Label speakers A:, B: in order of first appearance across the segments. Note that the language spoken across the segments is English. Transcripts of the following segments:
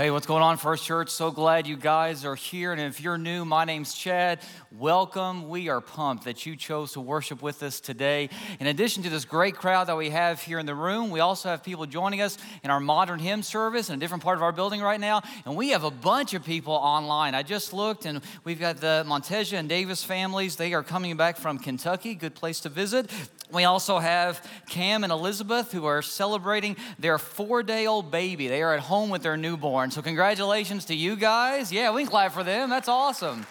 A: Hey, what's going on, First Church? So glad you guys are here. And if you're new, my name's Chad. Welcome. We are pumped that you chose to worship with us today. In addition to this great crowd that we have here in the room, we also have people joining us in our modern hymn service in a different part of our building right now. And we have a bunch of people online. I just looked, and we've got the Monteja and Davis families. They are coming back from Kentucky. Good place to visit. We also have Cam and Elizabeth who are celebrating their four day old baby. They are at home with their newborn. So, congratulations to you guys. Yeah, we can clap for them. That's awesome.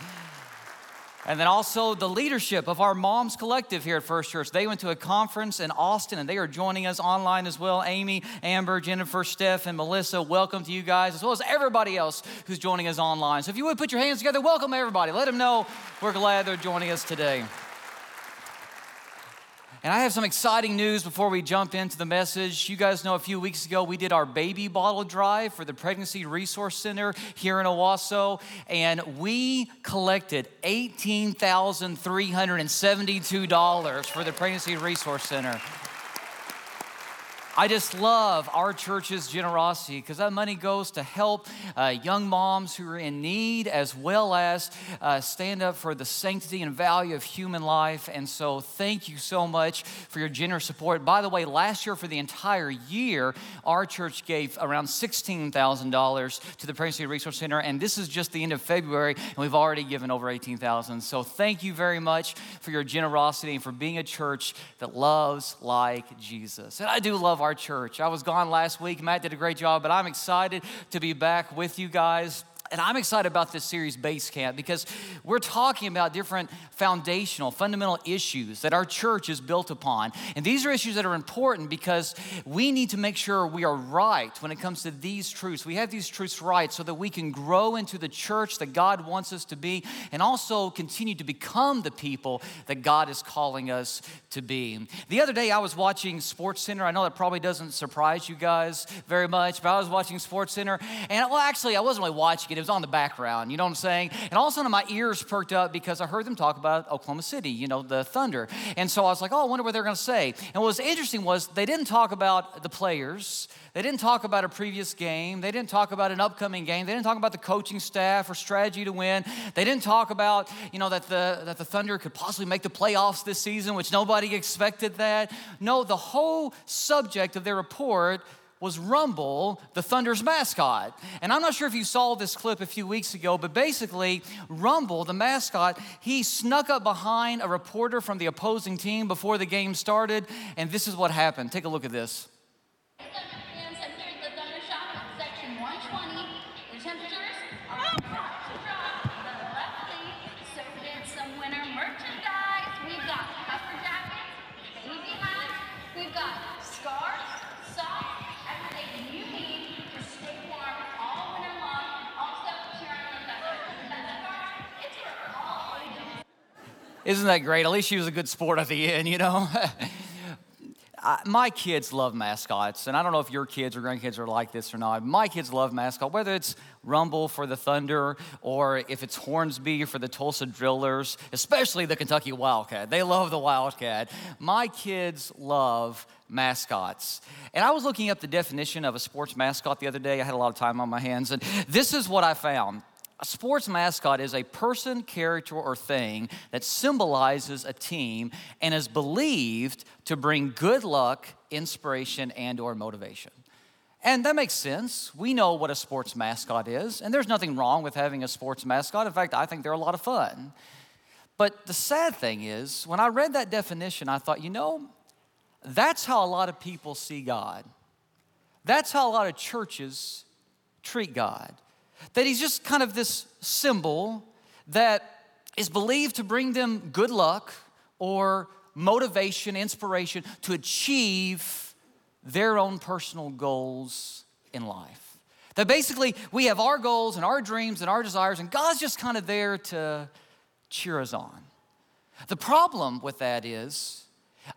A: And then also the leadership of our Moms Collective here at First Church. They went to a conference in Austin and they are joining us online as well. Amy, Amber, Jennifer, Steph, and Melissa, welcome to you guys, as well as everybody else who's joining us online. So if you would put your hands together, welcome everybody. Let them know we're glad they're joining us today. And I have some exciting news before we jump into the message. You guys know a few weeks ago we did our baby bottle drive for the Pregnancy Resource Center here in Owasso, and we collected $18,372 for the Pregnancy Resource Center. I just love our church's generosity because that money goes to help uh, young moms who are in need as well as uh, stand up for the sanctity and value of human life. And so, thank you so much for your generous support. By the way, last year for the entire year, our church gave around $16,000 to the Pregnancy Resource Center, and this is just the end of February, and we've already given over 18,000. So, thank you very much for your generosity and for being a church that loves like Jesus. And I do love our our church. I was gone last week. Matt did a great job, but I'm excited to be back with you guys. And I'm excited about this series, Base Camp, because we're talking about different foundational, fundamental issues that our church is built upon. And these are issues that are important because we need to make sure we are right when it comes to these truths. We have these truths right so that we can grow into the church that God wants us to be and also continue to become the people that God is calling us to be. The other day, I was watching Sports Center. I know that probably doesn't surprise you guys very much, but I was watching Sports Center. And well, actually, I wasn't really watching it it was on the background, you know what I'm saying? And all of a sudden my ears perked up because I heard them talk about Oklahoma City, you know, the Thunder. And so I was like, oh, I wonder what they're gonna say. And what was interesting was they didn't talk about the players, they didn't talk about a previous game, they didn't talk about an upcoming game, they didn't talk about the coaching staff or strategy to win. They didn't talk about, you know, that the that the Thunder could possibly make the playoffs this season, which nobody expected that. No, the whole subject of their report was Rumble, the Thunder's mascot. And I'm not sure if you saw this clip a few weeks ago, but basically, Rumble, the mascot, he snuck up behind a reporter from the opposing team before the game started, and this is what happened. Take a look at this. Isn't that great? At least she was a good sport at the end, you know? My kids love mascots, and I don't know if your kids or grandkids are like this or not. My kids love mascot, whether it's Rumble for the Thunder or if it's Hornsby for the Tulsa Drillers, especially the Kentucky Wildcat. They love the Wildcat. My kids love mascots. And I was looking up the definition of a sports mascot the other day. I had a lot of time on my hands, and this is what I found. A sports mascot is a person, character, or thing that symbolizes a team and is believed to bring good luck, inspiration, and or motivation. And that makes sense. We know what a sports mascot is, and there's nothing wrong with having a sports mascot. In fact, I think they're a lot of fun. But the sad thing is, when I read that definition, I thought, you know, that's how a lot of people see God. That's how a lot of churches treat God. That he's just kind of this symbol that is believed to bring them good luck or motivation, inspiration to achieve their own personal goals in life. That basically we have our goals and our dreams and our desires, and God's just kind of there to cheer us on. The problem with that is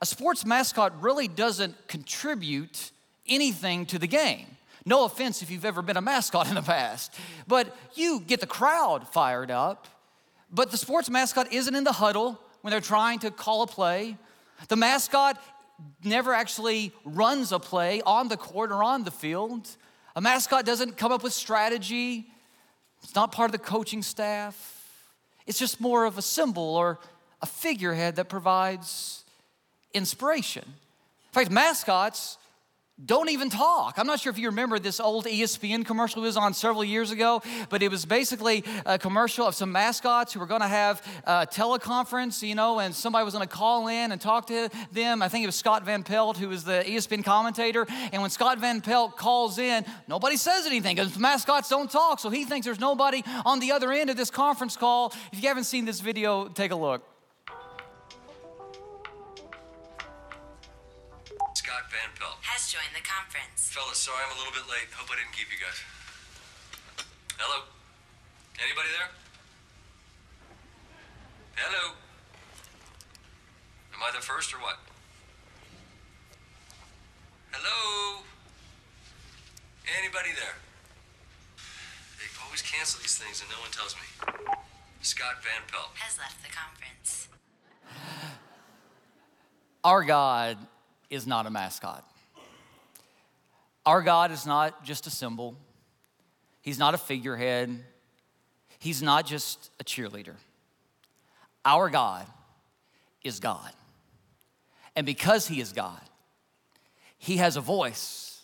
A: a sports mascot really doesn't contribute anything to the game. No offense if you've ever been a mascot in the past, but you get the crowd fired up. But the sports mascot isn't in the huddle when they're trying to call a play. The mascot never actually runs a play on the court or on the field. A mascot doesn't come up with strategy, it's not part of the coaching staff. It's just more of a symbol or a figurehead that provides inspiration. In fact, mascots don't even talk. I'm not sure if you remember this old ESPN commercial it was on several years ago, but it was basically a commercial of some mascots who were going to have a teleconference, you know, and somebody was going to call in and talk to them. I think it was Scott Van Pelt, who was the ESPN commentator. And when Scott Van Pelt calls in, nobody says anything because mascots don't talk. So he thinks there's nobody on the other end of this conference call. If you haven't seen this video, take a look.
B: Join the conference.
C: Fellas, sorry I'm a little bit late. Hope I didn't keep you guys. Hello? Anybody there? Hello? Am I the first or what? Hello? Anybody there? They always cancel these things and no one tells me. Scott Van Pelt
B: has left the conference.
A: Our God is not a mascot. Our God is not just a symbol, He's not a figurehead, He's not just a cheerleader. Our God is God. And because He is God, He has a voice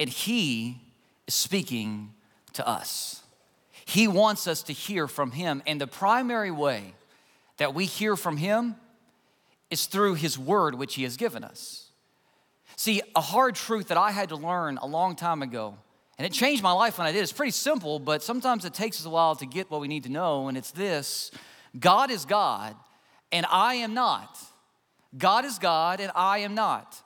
A: and He is speaking to us. He wants us to hear from Him. And the primary way that we hear from Him is through His Word, which He has given us. See, a hard truth that I had to learn a long time ago, and it changed my life when I did. It's pretty simple, but sometimes it takes us a while to get what we need to know, and it's this God is God, and I am not. God is God, and I am not.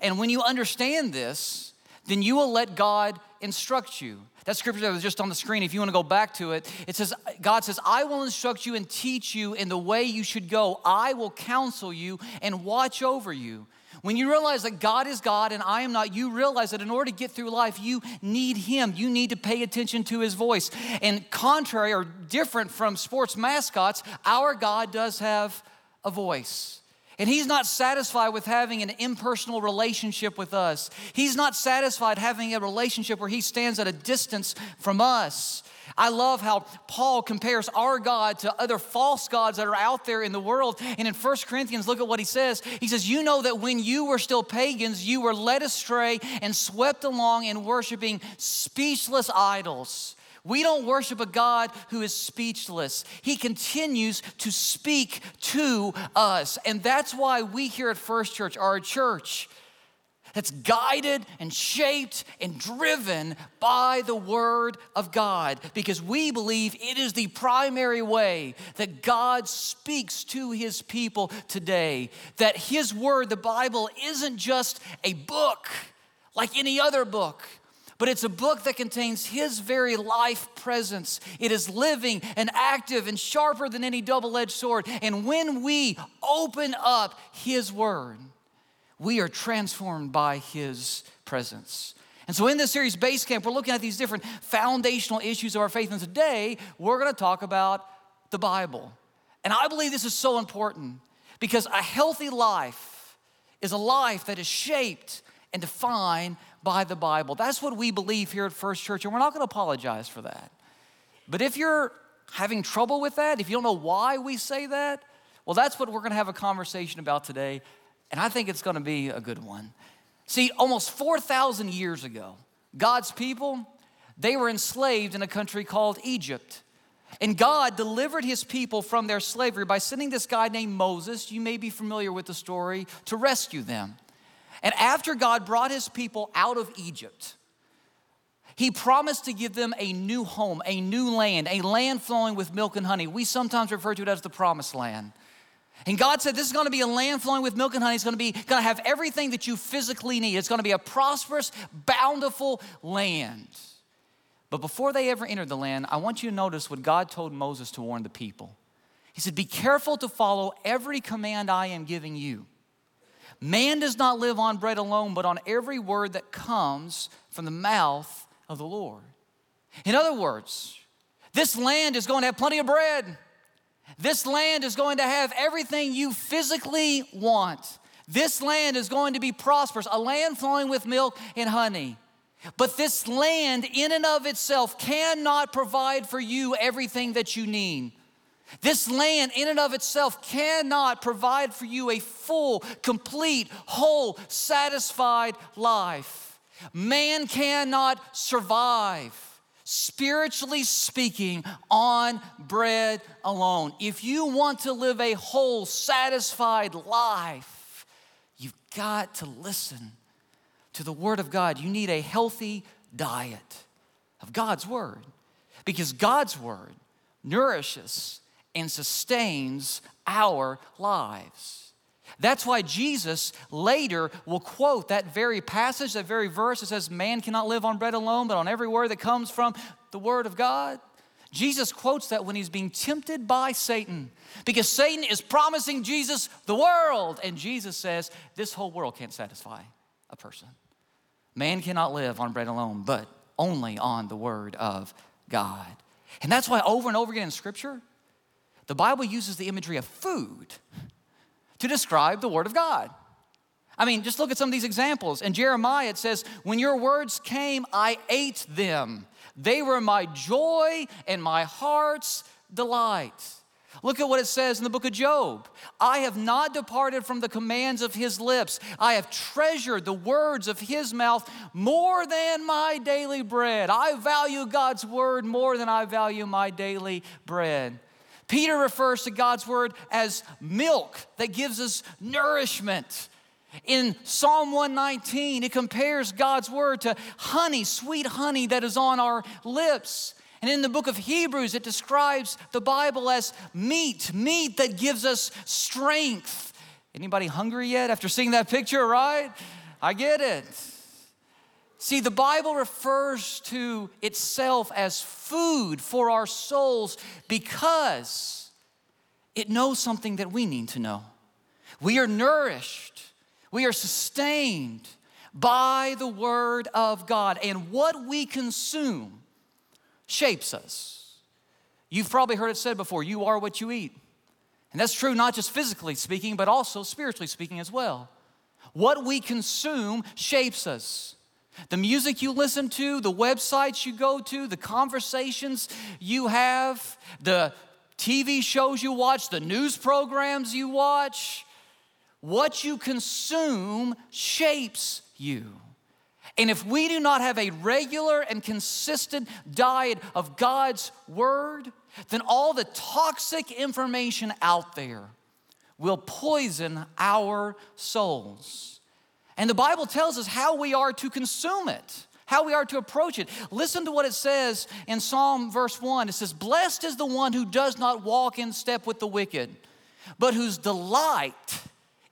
A: And when you understand this, then you will let God instruct you. That scripture that was just on the screen, if you want to go back to it, it says, God says, I will instruct you and teach you in the way you should go. I will counsel you and watch over you. When you realize that God is God and I am not, you realize that in order to get through life, you need Him. You need to pay attention to His voice. And contrary or different from sports mascots, our God does have a voice. And he's not satisfied with having an impersonal relationship with us. He's not satisfied having a relationship where he stands at a distance from us. I love how Paul compares our God to other false gods that are out there in the world. And in 1 Corinthians, look at what he says. He says, You know that when you were still pagans, you were led astray and swept along in worshiping speechless idols. We don't worship a God who is speechless. He continues to speak to us. And that's why we here at First Church are a church that's guided and shaped and driven by the Word of God because we believe it is the primary way that God speaks to His people today. That His Word, the Bible, isn't just a book like any other book but it's a book that contains His very life presence. It is living and active and sharper than any double edged sword. And when we open up His Word, we are transformed by His presence. And so, in this series, Base Camp, we're looking at these different foundational issues of our faith. And today, we're going to talk about the Bible. And I believe this is so important because a healthy life is a life that is shaped and defined by the Bible. That's what we believe here at First Church, and we're not going to apologize for that. But if you're having trouble with that, if you don't know why we say that, well, that's what we're going to have a conversation about today and I think it's going to be a good one. See, almost 4,000 years ago, God's people, they were enslaved in a country called Egypt. And God delivered his people from their slavery by sending this guy named Moses, you may be familiar with the story, to rescue them. And after God brought his people out of Egypt, he promised to give them a new home, a new land, a land flowing with milk and honey. We sometimes refer to it as the promised land. And God said, This is to be a land flowing with milk and honey. It's to be to have everything that you physically need. It's to be a prosperous, bountiful land. But before they ever entered the land, I want you to notice what God told Moses to warn the people. He said, Be careful to follow every command I am giving you. Man does not live on bread alone, but on every word that comes from the mouth of the Lord. In other words, this land is going to have plenty of bread. This land is going to have everything you physically want. This land is going to be prosperous, a land flowing with milk and honey. But this land, in and of itself, cannot provide for you everything that you need. This land, in and of itself, cannot provide for you a full, complete, whole, satisfied life. Man cannot survive, spiritually speaking, on bread alone. If you want to live a whole, satisfied life, you've got to listen to the Word of God. You need a healthy diet of God's Word because God's Word nourishes and sustains our lives. That's why Jesus later will quote that very passage, that very verse that says, Man cannot live on bread alone, but on every word that comes from the Word of God. Jesus quotes that when he's being tempted by Satan because Satan is promising Jesus the world. And Jesus says, This whole world can't satisfy a person. Man cannot live on bread alone, but only on the Word of God. And that's why over and over again in Scripture, the Bible uses the imagery of food to describe the Word of God. I mean, just look at some of these examples. In Jeremiah, it says, When your words came, I ate them. They were my joy and my heart's delight. Look at what it says in the book of Job. I have not departed from the commands of his lips. I have treasured the words of his mouth more than my daily bread. I value God's word more than I value my daily bread. Peter refers to God's word as milk that gives us nourishment. In Psalm 119, it compares God's word to honey, sweet honey that is on our lips. And in the book of Hebrews, it describes the Bible as meat, meat that gives us strength. Anybody hungry yet after seeing that picture, right? I get it. See, the Bible refers to itself as food for our souls because it knows something that we need to know. We are nourished, we are sustained by the Word of God, and what we consume shapes us. You've probably heard it said before you are what you eat. And that's true not just physically speaking, but also spiritually speaking as well. What we consume shapes us. The music you listen to, the websites you go to, the conversations you have, the TV shows you watch, the news programs you watch, what you consume shapes you. And if we do not have a regular and consistent diet of God's Word, then all the toxic information out there will poison our souls. And the Bible tells us how we are to consume it, how we are to approach it. Listen to what it says in Psalm verse 1. It says, Blessed is the one who does not walk in step with the wicked, but whose delight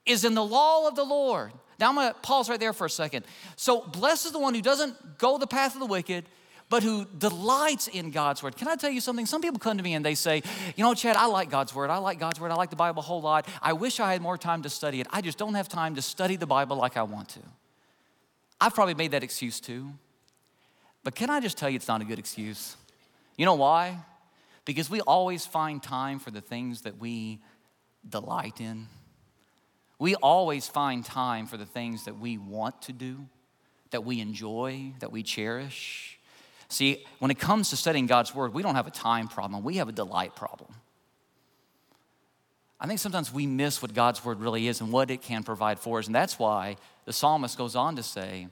A: is in the law of the Lord. Now I'm gonna pause right there for a second. So, blessed is the one who doesn't go the path of the wicked, but who delights in God's word. Can I tell you something? Some people come to me and they say, You know, Chad, I like God's word. I like God's word. I like the Bible a whole lot. I wish I had more time to study it. I just don't have time to study the Bible like I want to. I've probably made that excuse too. But can I just tell you it's not a good excuse? You know why? Because we always find time for the things that we delight in. We always find time for the things that we want to do, that we enjoy, that we cherish. See, when it comes to studying God's Word, we don't have a time problem, we have a delight problem. I think sometimes we miss what God's Word really is and what it can provide for us. And that's why the psalmist goes on to say,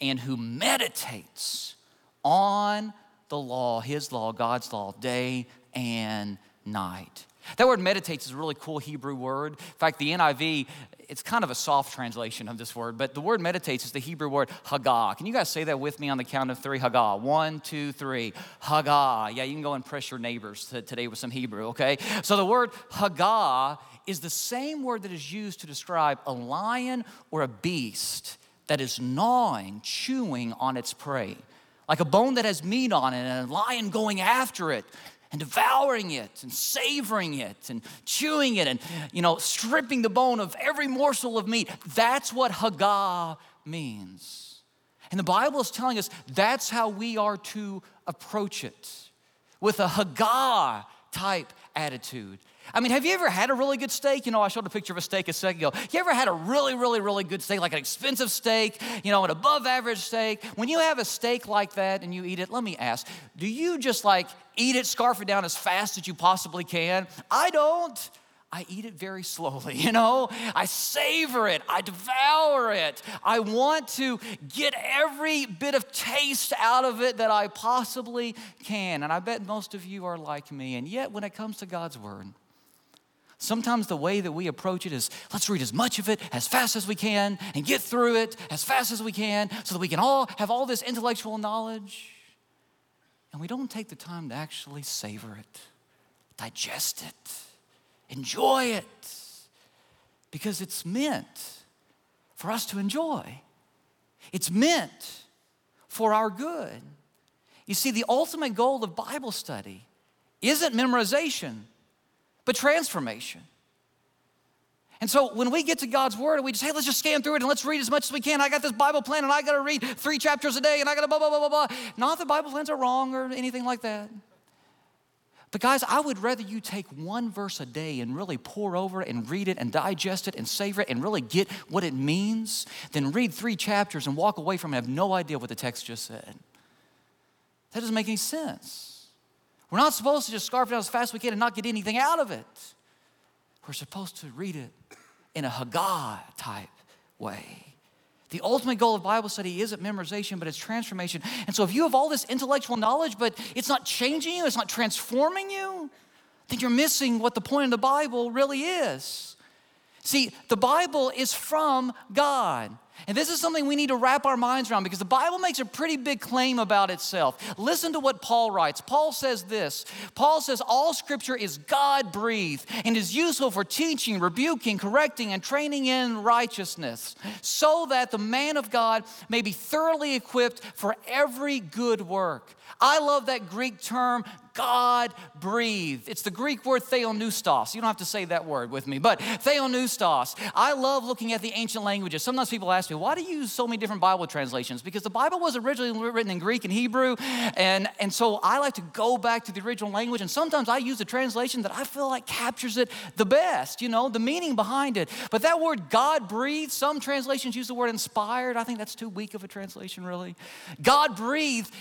A: and who meditates on the law, his law, God's law, day and night. That word meditates is a really cool Hebrew word. In fact, the NIV, it's kind of a soft translation of this word, but the word meditates is the Hebrew word hagah. Can you guys say that with me on the count of three? Hagah. One, two, three. Hagah. Yeah, you can go and press your neighbors today with some Hebrew, okay? So the word hagah is the same word that is used to describe a lion or a beast that is gnawing, chewing on its prey. Like a bone that has meat on it and a lion going after it and devouring it and savoring it and chewing it and you know stripping the bone of every morsel of meat that's what hagah means and the bible is telling us that's how we are to approach it with a hagah type attitude I mean, have you ever had a really good steak? You know, I showed a picture of a steak a second ago. You ever had a really, really, really good steak, like an expensive steak, you know, an above average steak? When you have a steak like that and you eat it, let me ask, do you just like eat it, scarf it down as fast as you possibly can? I don't. I eat it very slowly, you know? I savor it, I devour it. I want to get every bit of taste out of it that I possibly can. And I bet most of you are like me. And yet, when it comes to God's Word, Sometimes the way that we approach it is let's read as much of it as fast as we can and get through it as fast as we can so that we can all have all this intellectual knowledge. And we don't take the time to actually savor it, digest it, enjoy it, because it's meant for us to enjoy. It's meant for our good. You see, the ultimate goal of Bible study isn't memorization but transformation. And so when we get to God's word and we just, hey, let's just scan through it and let's read as much as we can. I got this Bible plan and I got to read three chapters a day and I got to blah, blah, blah, blah, blah. Not that Bible plans are wrong or anything like that. But guys, I would rather you take one verse a day and really pore over it and read it and digest it and savor it and really get what it means than read three chapters and walk away from it and have no idea what the text just said. That doesn't make any sense. We're not supposed to just scarf it out as fast as we can and not get anything out of it. We're supposed to read it in a hagah type way. The ultimate goal of Bible study isn't memorization, but it's transformation. And so if you have all this intellectual knowledge, but it's not changing you, it's not transforming you, then you're missing what the point of the Bible really is. See, the Bible is from God. And this is something we need to wrap our minds around because the Bible makes a pretty big claim about itself. Listen to what Paul writes. Paul says this Paul says, All scripture is God breathed and is useful for teaching, rebuking, correcting, and training in righteousness, so that the man of God may be thoroughly equipped for every good work. I love that Greek term, God breathed. It's the Greek word theopneustos. You don't have to say that word with me, but theopneustos. I love looking at the ancient languages. Sometimes people ask me, why do you use so many different Bible translations? Because the Bible was originally written in Greek and Hebrew, and, and so I like to go back to the original language, and sometimes I use a translation that I feel like captures it the best, you know, the meaning behind it. But that word God breathed, some translations use the word inspired. I think that's too weak of a translation, really. God breathed,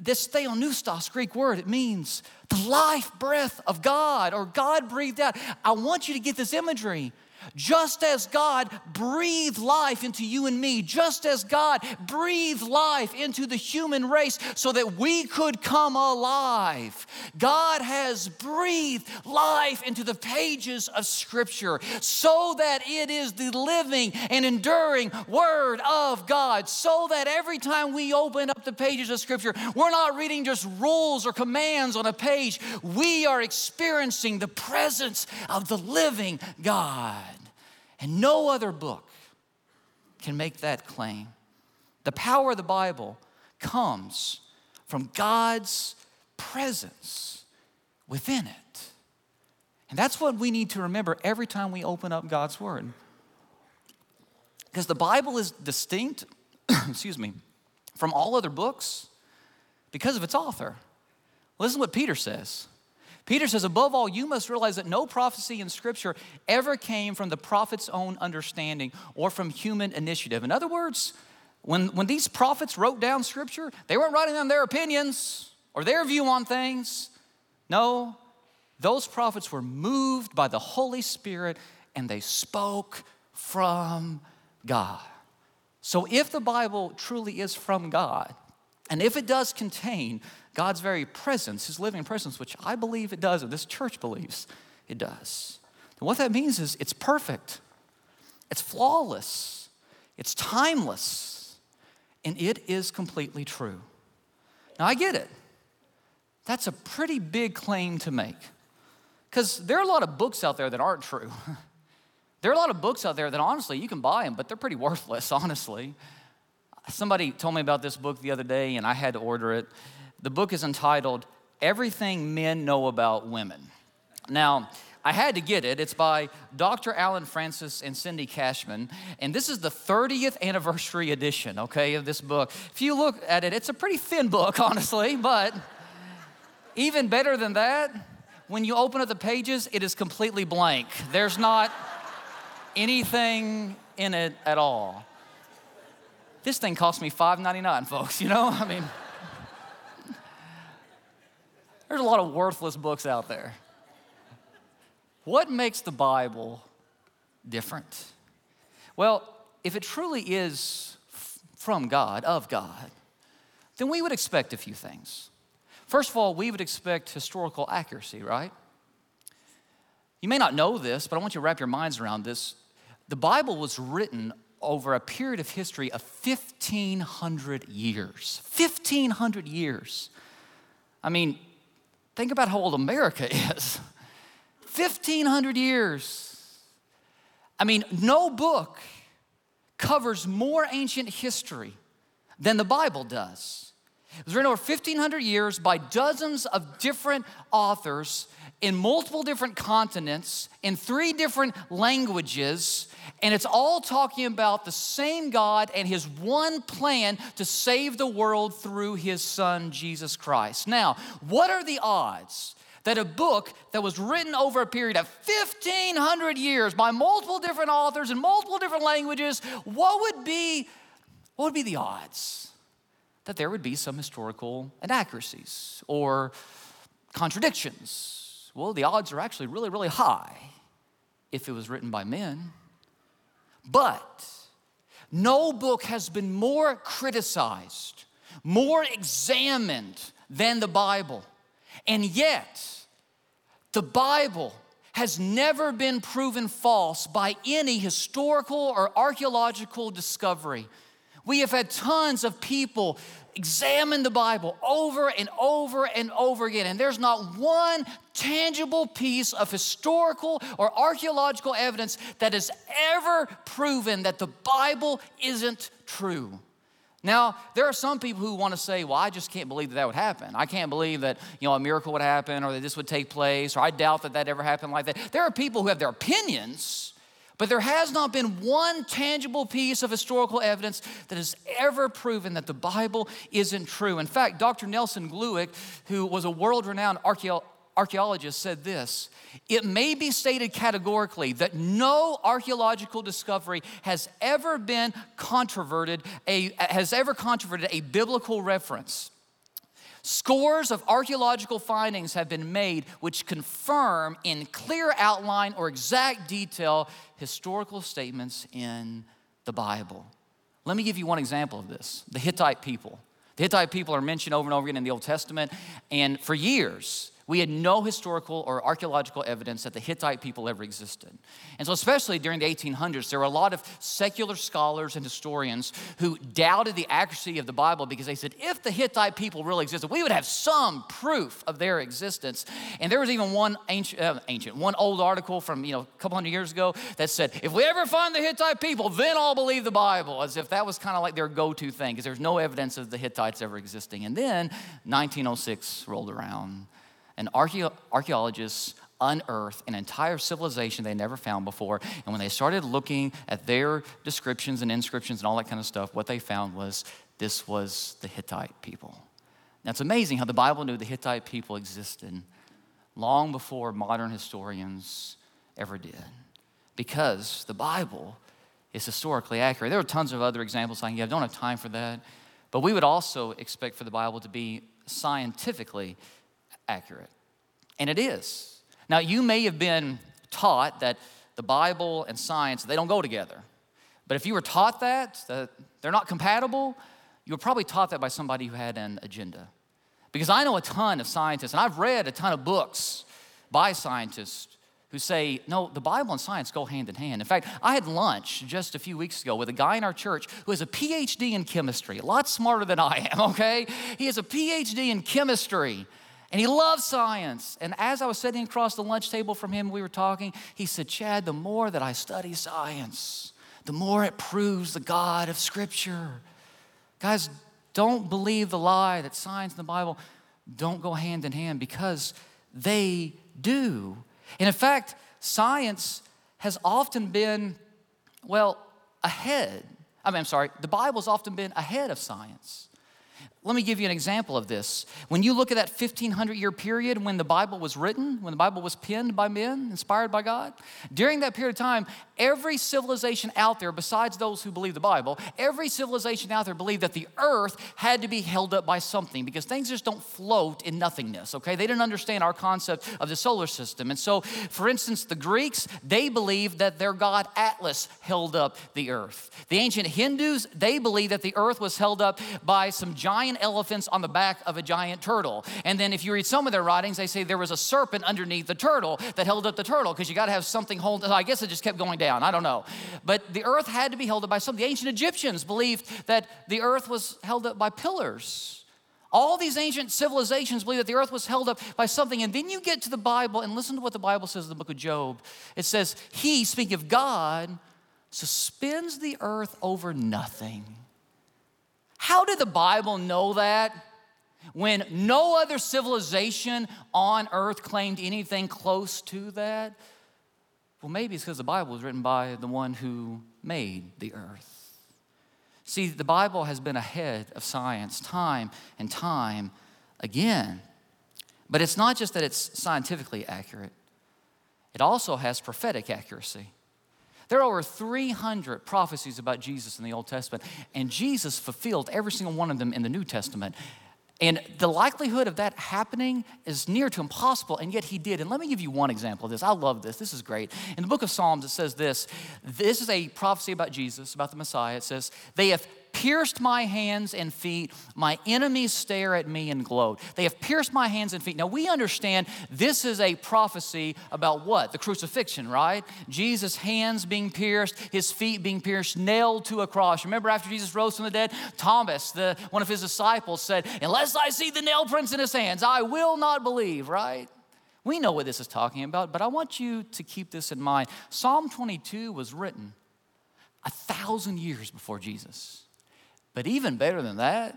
A: this theopneustos Greek word, it means the life breath of God or God breathed out. I want you to get this imagery. Just as God breathed life into you and me, just as God breathed life into the human race so that we could come alive, God has breathed life into the pages of Scripture so that it is the living and enduring Word of God. So that every time we open up the pages of Scripture, we're not reading just rules or commands on a page, we are experiencing the presence of the living God. And no other book can make that claim. The power of the Bible comes from God's presence within it. And that's what we need to remember every time we open up God's Word. Because the Bible is distinct, excuse me, from all other books because of its author. Listen to what Peter says. Peter says, above all, you must realize that no prophecy in Scripture ever came from the prophet's own understanding or from human initiative. In other words, when, when these prophets wrote down Scripture, they weren't writing down their opinions or their view on things. No, those prophets were moved by the Holy Spirit and they spoke from God. So if the Bible truly is from God, and if it does contain God's very presence, His living presence, which I believe it does, and this church believes it does. And what that means is it's perfect, it's flawless, it's timeless, and it is completely true. Now, I get it. That's a pretty big claim to make. Because there are a lot of books out there that aren't true. there are a lot of books out there that honestly, you can buy them, but they're pretty worthless, honestly. Somebody told me about this book the other day, and I had to order it. The book is entitled Everything Men Know About Women. Now, I had to get it. It's by Dr. Alan Francis and Cindy Cashman. And this is the 30th anniversary edition, okay, of this book. If you look at it, it's a pretty thin book, honestly, but even better than that, when you open up the pages, it is completely blank. There's not anything in it at all. This thing cost me $5.99, folks, you know? I mean, there's a lot of worthless books out there. What makes the Bible different? Well, if it truly is from God, of God, then we would expect a few things. First of all, we would expect historical accuracy, right? You may not know this, but I want you to wrap your minds around this. The Bible was written over a period of history of 1,500 years. 1,500 years. I mean, think about how old America is. 1,500 years. I mean, no book covers more ancient history than the Bible does. It was written over 1,500 years by dozens of different authors in multiple different continents, in three different languages, and it's all talking about the same God and his one plan to save the world through his son, Jesus Christ. Now, what are the odds? That a book that was written over a period of 1500 years by multiple different authors in multiple different languages, what would be what would be the odds that there would be some historical inaccuracies or contradictions? Well, the odds are actually really, really high if it was written by men. But no book has been more criticized, more examined than the Bible. And yet, the Bible has never been proven false by any historical or archaeological discovery. We have had tons of people examine the Bible over and over and over again, and there's not one tangible piece of historical or archaeological evidence that has ever proven that the Bible isn't true. Now, there are some people who want to say, well, I just can't believe that that would happen. I can't believe that, you know, a miracle would happen or that this would take place or I doubt that that ever happened like that. There are people who have their opinions, but there has not been one tangible piece of historical evidence that has ever proven that the Bible isn't true. In fact, Dr. Nelson Glueck, who was a world renowned archaeologist, said this It may be stated categorically that no archaeological discovery has ever been controverted, a, has ever controverted a biblical reference. Scores of archaeological findings have been made which confirm in clear outline or exact detail historical statements in the Bible. Let me give you one example of this the Hittite people. The Hittite people are mentioned over and over again in the Old Testament, and for years, we had no historical or archaeological evidence that the Hittite people ever existed. And so, especially during the 1800s, there were a lot of secular scholars and historians who doubted the accuracy of the Bible because they said, if the Hittite people really existed, we would have some proof of their existence. And there was even one ancient, uh, ancient one old article from you know a couple hundred years ago that said, if we ever find the Hittite people, then I'll believe the Bible, as if that was kind of like their go-to thing, because there's no evidence of the Hittites ever existing. And then 1906 rolled around and archaeologists unearthed an entire civilization they never found before. And when they started looking at their descriptions and inscriptions and all that kind of stuff, what they found was this was the Hittite people. Now it's amazing how the Bible knew the Hittite people existed long before modern historians ever did. Because the Bible is historically accurate. There are tons of other examples I can give. I don't have time for that. But we would also expect for the Bible to be scientifically accurate. And it is. Now, you may have been taught that the Bible and science, they don't go together. But if you were taught that, that they're not compatible, you were probably taught that by somebody who had an agenda. Because I know a ton of scientists, and I've read a ton of books by scientists who say, no, the Bible and science go hand in hand. In fact, I had lunch just a few weeks ago with a guy in our church who has a PhD in chemistry, a lot smarter than I am, okay? He has a PhD in chemistry. And he loves science. And as I was sitting across the lunch table from him, we were talking, he said, Chad, the more that I study science, the more it proves the God of Scripture. Guys, don't believe the lie that science and the Bible don't go hand in hand because they do. And in fact, science has often been, well, ahead. I mean, I'm sorry, the Bible's often been ahead of science. Let me give you an example of this. When you look at that 1500 year period when the Bible was written, when the Bible was penned by men, inspired by God, during that period of time, every civilization out there, besides those who believe the Bible, every civilization out there believed that the earth had to be held up by something because things just don't float in nothingness, okay? They didn't understand our concept of the solar system. And so, for instance, the Greeks, they believed that their god Atlas held up the earth. The ancient Hindus, they believed that the earth was held up by some giant elephants on the back of a giant turtle. And then if you read some of their writings, they say there was a serpent underneath the turtle that held up the turtle because you got to have something hold. I guess it just kept going down. I don't know. But the earth had to be held up by something. The ancient Egyptians believed that the earth was held up by pillars. All these ancient civilizations believe that the earth was held up by something. And then you get to the Bible and listen to what the Bible says in the book of Job. It says, He, speaking of God, suspends the earth over nothing. How did the Bible know that? When no other civilization on earth claimed anything close to that? Well, maybe it's because the Bible was written by the one who made the earth. See, the Bible has been ahead of science time and time again. But it's not just that it's scientifically accurate, it also has prophetic accuracy. There are over 300 prophecies about Jesus in the Old Testament, and Jesus fulfilled every single one of them in the New Testament. And the likelihood of that happening is near to impossible, and yet he did. And let me give you one example of this. I love this. This is great. In the book of Psalms, it says this this is a prophecy about Jesus, about the Messiah. It says, They have pierced my hands and feet. My enemies stare at me and gloat. They have pierced my hands and feet. Now, we understand this is a prophecy about what? The crucifixion, right? Jesus' hands being pierced, his feet being pierced, nailed to a cross. Remember, after Jesus rose from the dead, Thomas, the, one of his disciples, said, Unless I see the nail prints in his hands, I will not believe, right? We know what this is talking about, but I want you to keep this in mind. Psalm 22 was written a thousand years before Jesus. But even better than that,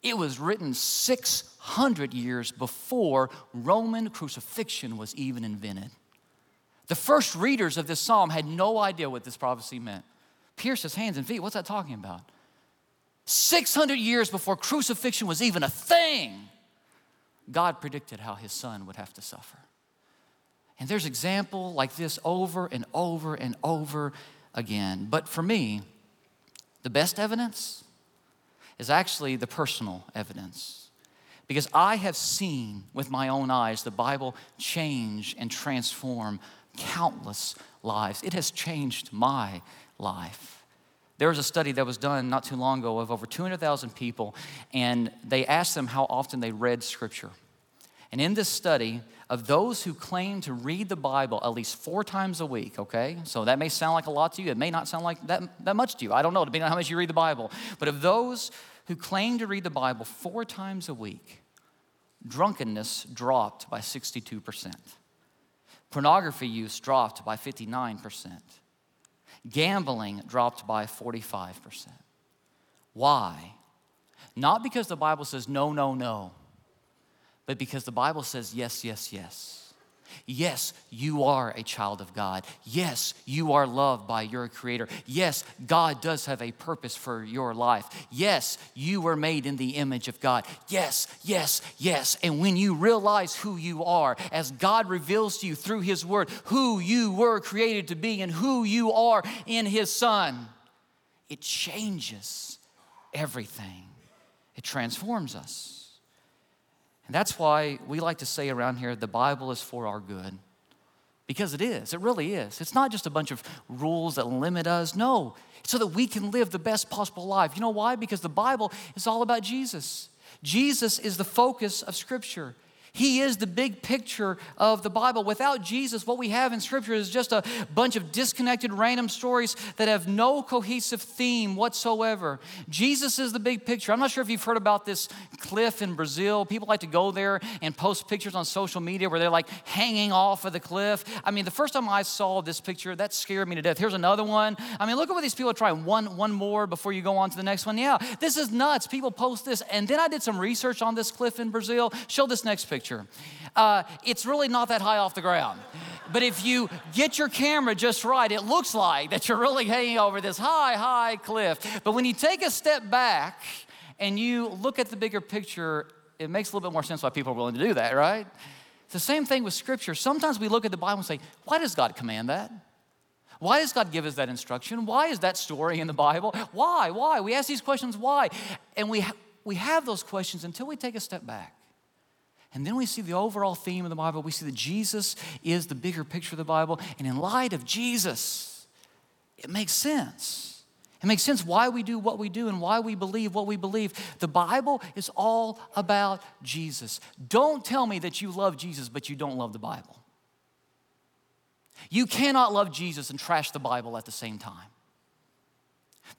A: it was written 600 years before Roman crucifixion was even invented. The first readers of this psalm had no idea what this prophecy meant. Pierce his hands and feet, what's that talking about? 600 years before crucifixion was even a thing, God predicted how his son would have to suffer. And there's example like this over and over and over again. But for me, the best evidence is actually the personal evidence. Because I have seen with my own eyes the Bible change and transform countless lives. It has changed my life. There was a study that was done not too long ago of over 200,000 people, and they asked them how often they read Scripture. And in this study, of those who claim to read the Bible at least four times a week, okay? So that may sound like a lot to you. It may not sound like that, that much to you. I don't know, depending on how much you read the Bible. But of those who claim to read the Bible four times a week, drunkenness dropped by 62%. Pornography use dropped by 59%. Gambling dropped by 45%. Why? Not because the Bible says no, no, no but because the Bible says yes, yes, yes. Yes, you are a child of God. Yes, you are loved by your Creator. Yes, God does have a purpose for your life. Yes, you were made in the image of God. Yes, yes, yes. And when you realize who you are, as God reveals to you through His Word who you were created to be and who you are in His Son, it changes everything, it transforms us. And that's why we like to say around here the Bible is for our good. Because it is, it really is. It's not just a bunch of rules that limit us. No, so that we can live the best possible life. You know why? Because the Bible is all about Jesus. Jesus is the focus of Scripture. He is the big picture of the Bible. Without Jesus, what we have in Scripture is just a bunch of disconnected, random stories that have no cohesive theme whatsoever. Jesus is the big picture. I'm not sure if you've heard about this cliff in Brazil. People like to go there and post pictures on social media where they're like hanging off of the cliff. I mean, the first time I saw this picture, that scared me to death. Here's another one. I mean, look at what these people are trying. One, one more before you go on to the next one. Yeah, this is nuts. People post this. And then I did some research on this cliff in Brazil. Show this next picture picture. Uh, it's really not that high off the ground. But if you get your camera just right, it looks like that you're really hanging over this high, high cliff. But when you take a step back and you look at the bigger picture, it makes a little bit more sense why people are willing to do that, right? It's the same thing with Scripture. Sometimes we look at the Bible and say, why does God command that? Why does God give us that instruction? Why is that story in the Bible? Why? Why? We ask these questions, why? And we, ha- we have those questions until we take a step back. And then we see the overall theme of the Bible. We see that Jesus is the bigger picture of the Bible. And in light of Jesus, it makes sense. It makes sense why we do what we do and why we believe what we believe. The Bible is all about Jesus. Don't tell me that you love Jesus, but you don't love the Bible. You cannot love Jesus and trash the Bible at the same time.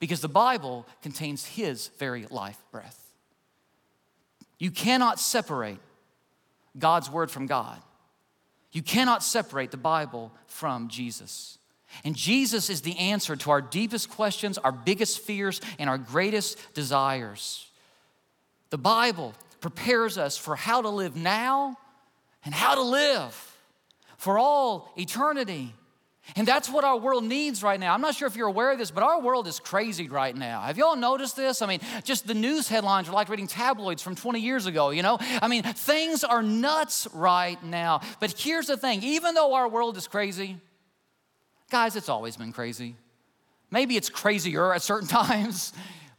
A: Because the Bible contains His very life breath. You cannot separate God's Word from God. You cannot separate the Bible from Jesus. And Jesus is the answer to our deepest questions, our biggest fears, and our greatest desires. The Bible prepares us for how to live now and how to live for all eternity. And that's what our world needs right now. I'm not sure if you're aware of this, but our world is crazy right now. Have y'all noticed this? I mean, just the news headlines are like reading tabloids from 20 years ago, you know? I mean, things are nuts right now. But here's the thing even though our world is crazy, guys, it's always been crazy. Maybe it's crazier at certain times,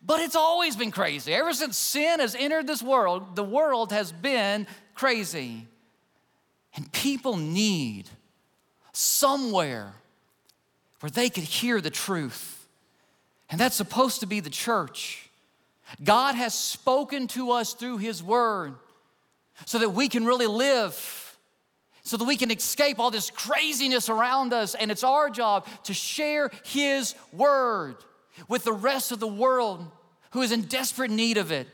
A: but it's always been crazy. Ever since sin has entered this world, the world has been crazy. And people need somewhere where they could hear the truth. And that's supposed to be the church. God has spoken to us through His Word so that we can really live, so that we can escape all this craziness around us. And it's our job to share His Word with the rest of the world who is in desperate need of it.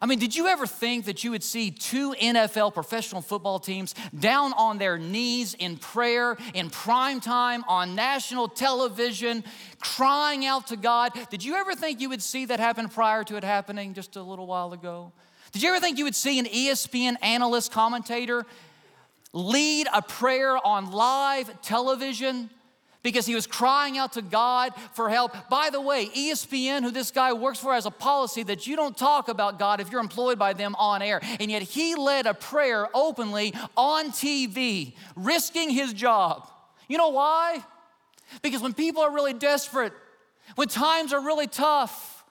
A: I mean, did you ever think that you would see two NFL professional football teams down on their knees in prayer in prime time on national television, crying out to God? Did you ever think you would see that happen prior to it happening just a little while ago? Did you ever think you would see an ESPN analyst commentator lead a prayer on live television? Because he was crying out to God for help. By the way, ESPN, who this guy works for, has a policy that you don't talk about God if you're employed by them on air. And yet he led a prayer openly on TV, risking his job. You know why? Because when people are really desperate, when times are really tough,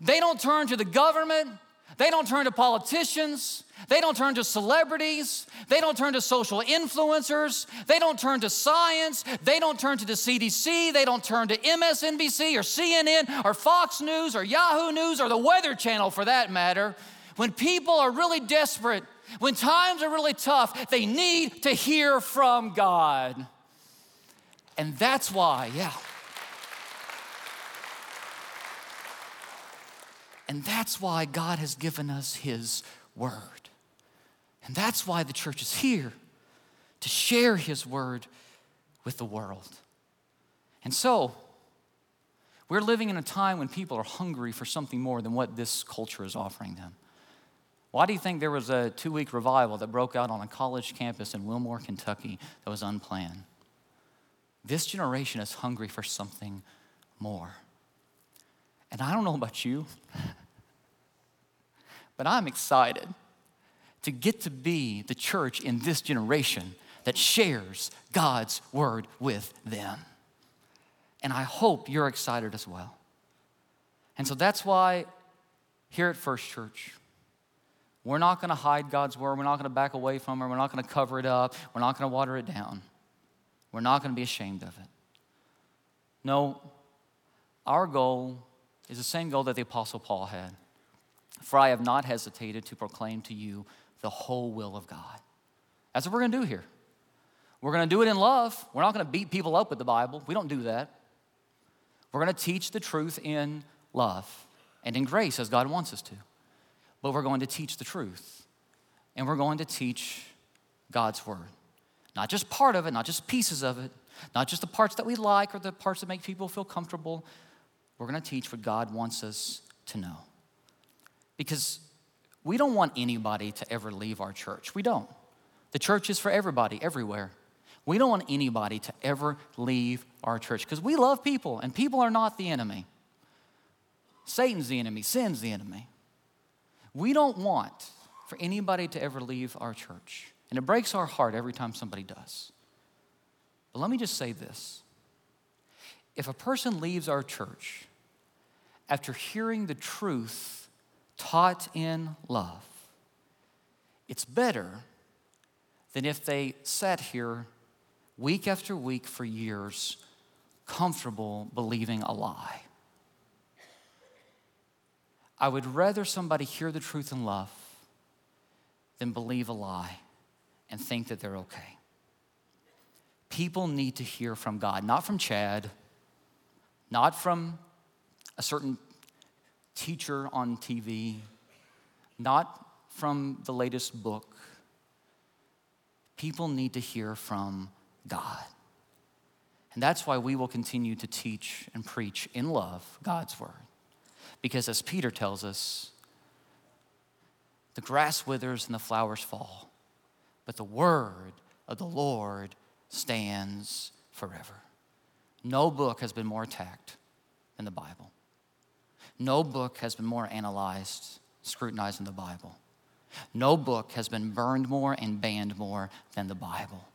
A: they don't turn to the government, they don't turn to politicians. They don't turn to celebrities. They don't turn to social influencers. They don't turn to science. They don't turn to the CDC. They don't turn to MSNBC or CNN or Fox News or Yahoo News or the Weather Channel for that matter. When people are really desperate, when times are really tough, they need to hear from God. And that's why, yeah. And that's why God has given us His Word. And that's why the church is here to share His Word with the world. And so, we're living in a time when people are hungry for something more than what this culture is offering them. Why do you think there was a two week revival that broke out on a college campus in Wilmore, Kentucky that was unplanned? This generation is hungry for something more. And I don't know about you, but I'm excited to get to be the church in this generation that shares God's word with them. And I hope you're excited as well. And so that's why here at First Church, we're not going to hide God's word. We're not going to back away from it. We're not going to cover it up. We're not going to water it down. We're not going to be ashamed of it. No, our goal is the same goal that the Apostle Paul had. For I have not hesitated to proclaim to you the whole will of God. That's what we're going to do here. We're going to do it in love. We're not going to beat people up with the Bible. We don't do that. We're going to teach the truth in love and in grace as God wants us to. But we're going to teach the truth. And we're going to teach God's word. Not just part of it, not just pieces of it, not just the parts that we like or the parts that make people feel comfortable, we're going to teach what God wants us to know. Because we don't want anybody to ever leave our church. We don't. The church is for everybody, everywhere. We don't want anybody to ever leave our church because we love people and people are not the enemy. Satan's the enemy, sin's the enemy. We don't want for anybody to ever leave our church. And it breaks our heart every time somebody does. But let me just say this if a person leaves our church after hearing the truth taught in love, it's better than if they sat here week after week for years, comfortable believing a lie. I would rather somebody hear the truth in love than believe a lie and think that they're okay. People need to hear from God, not from Chad, not from a certain teacher on TV, not from the latest book. People need to hear from God. And that's why we will continue to teach and preach in love God's word. Because as Peter tells us, the grass withers and the flowers fall, but the word of the Lord stands forever. No book has been more attacked than the Bible. No book has been more analyzed, scrutinized than the Bible. No book has been burned more and banned more than the Bible.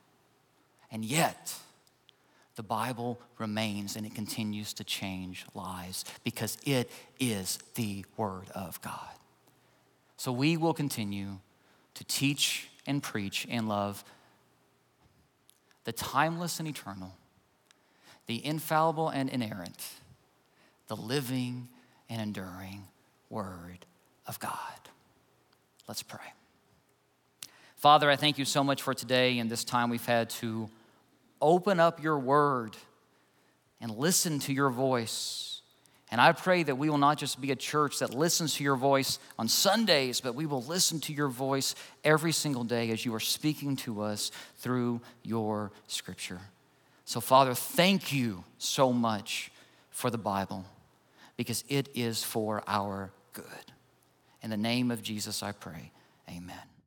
A: And yet, the Bible remains and it continues to change lives because it is the Word of God. So we will continue to teach and preach and love the timeless and eternal, the infallible and inerrant, the living and enduring Word of God. Let's pray. Father, I thank you so much for today and this time we've had to open up your word and listen to your voice. And I pray that we will not just be a church that listens to your voice on Sundays, but we will listen to your voice every single day as you are speaking to us through your scripture. So, Father, thank you so much for the Bible because it is for our good. In the name of Jesus, I pray. Amen.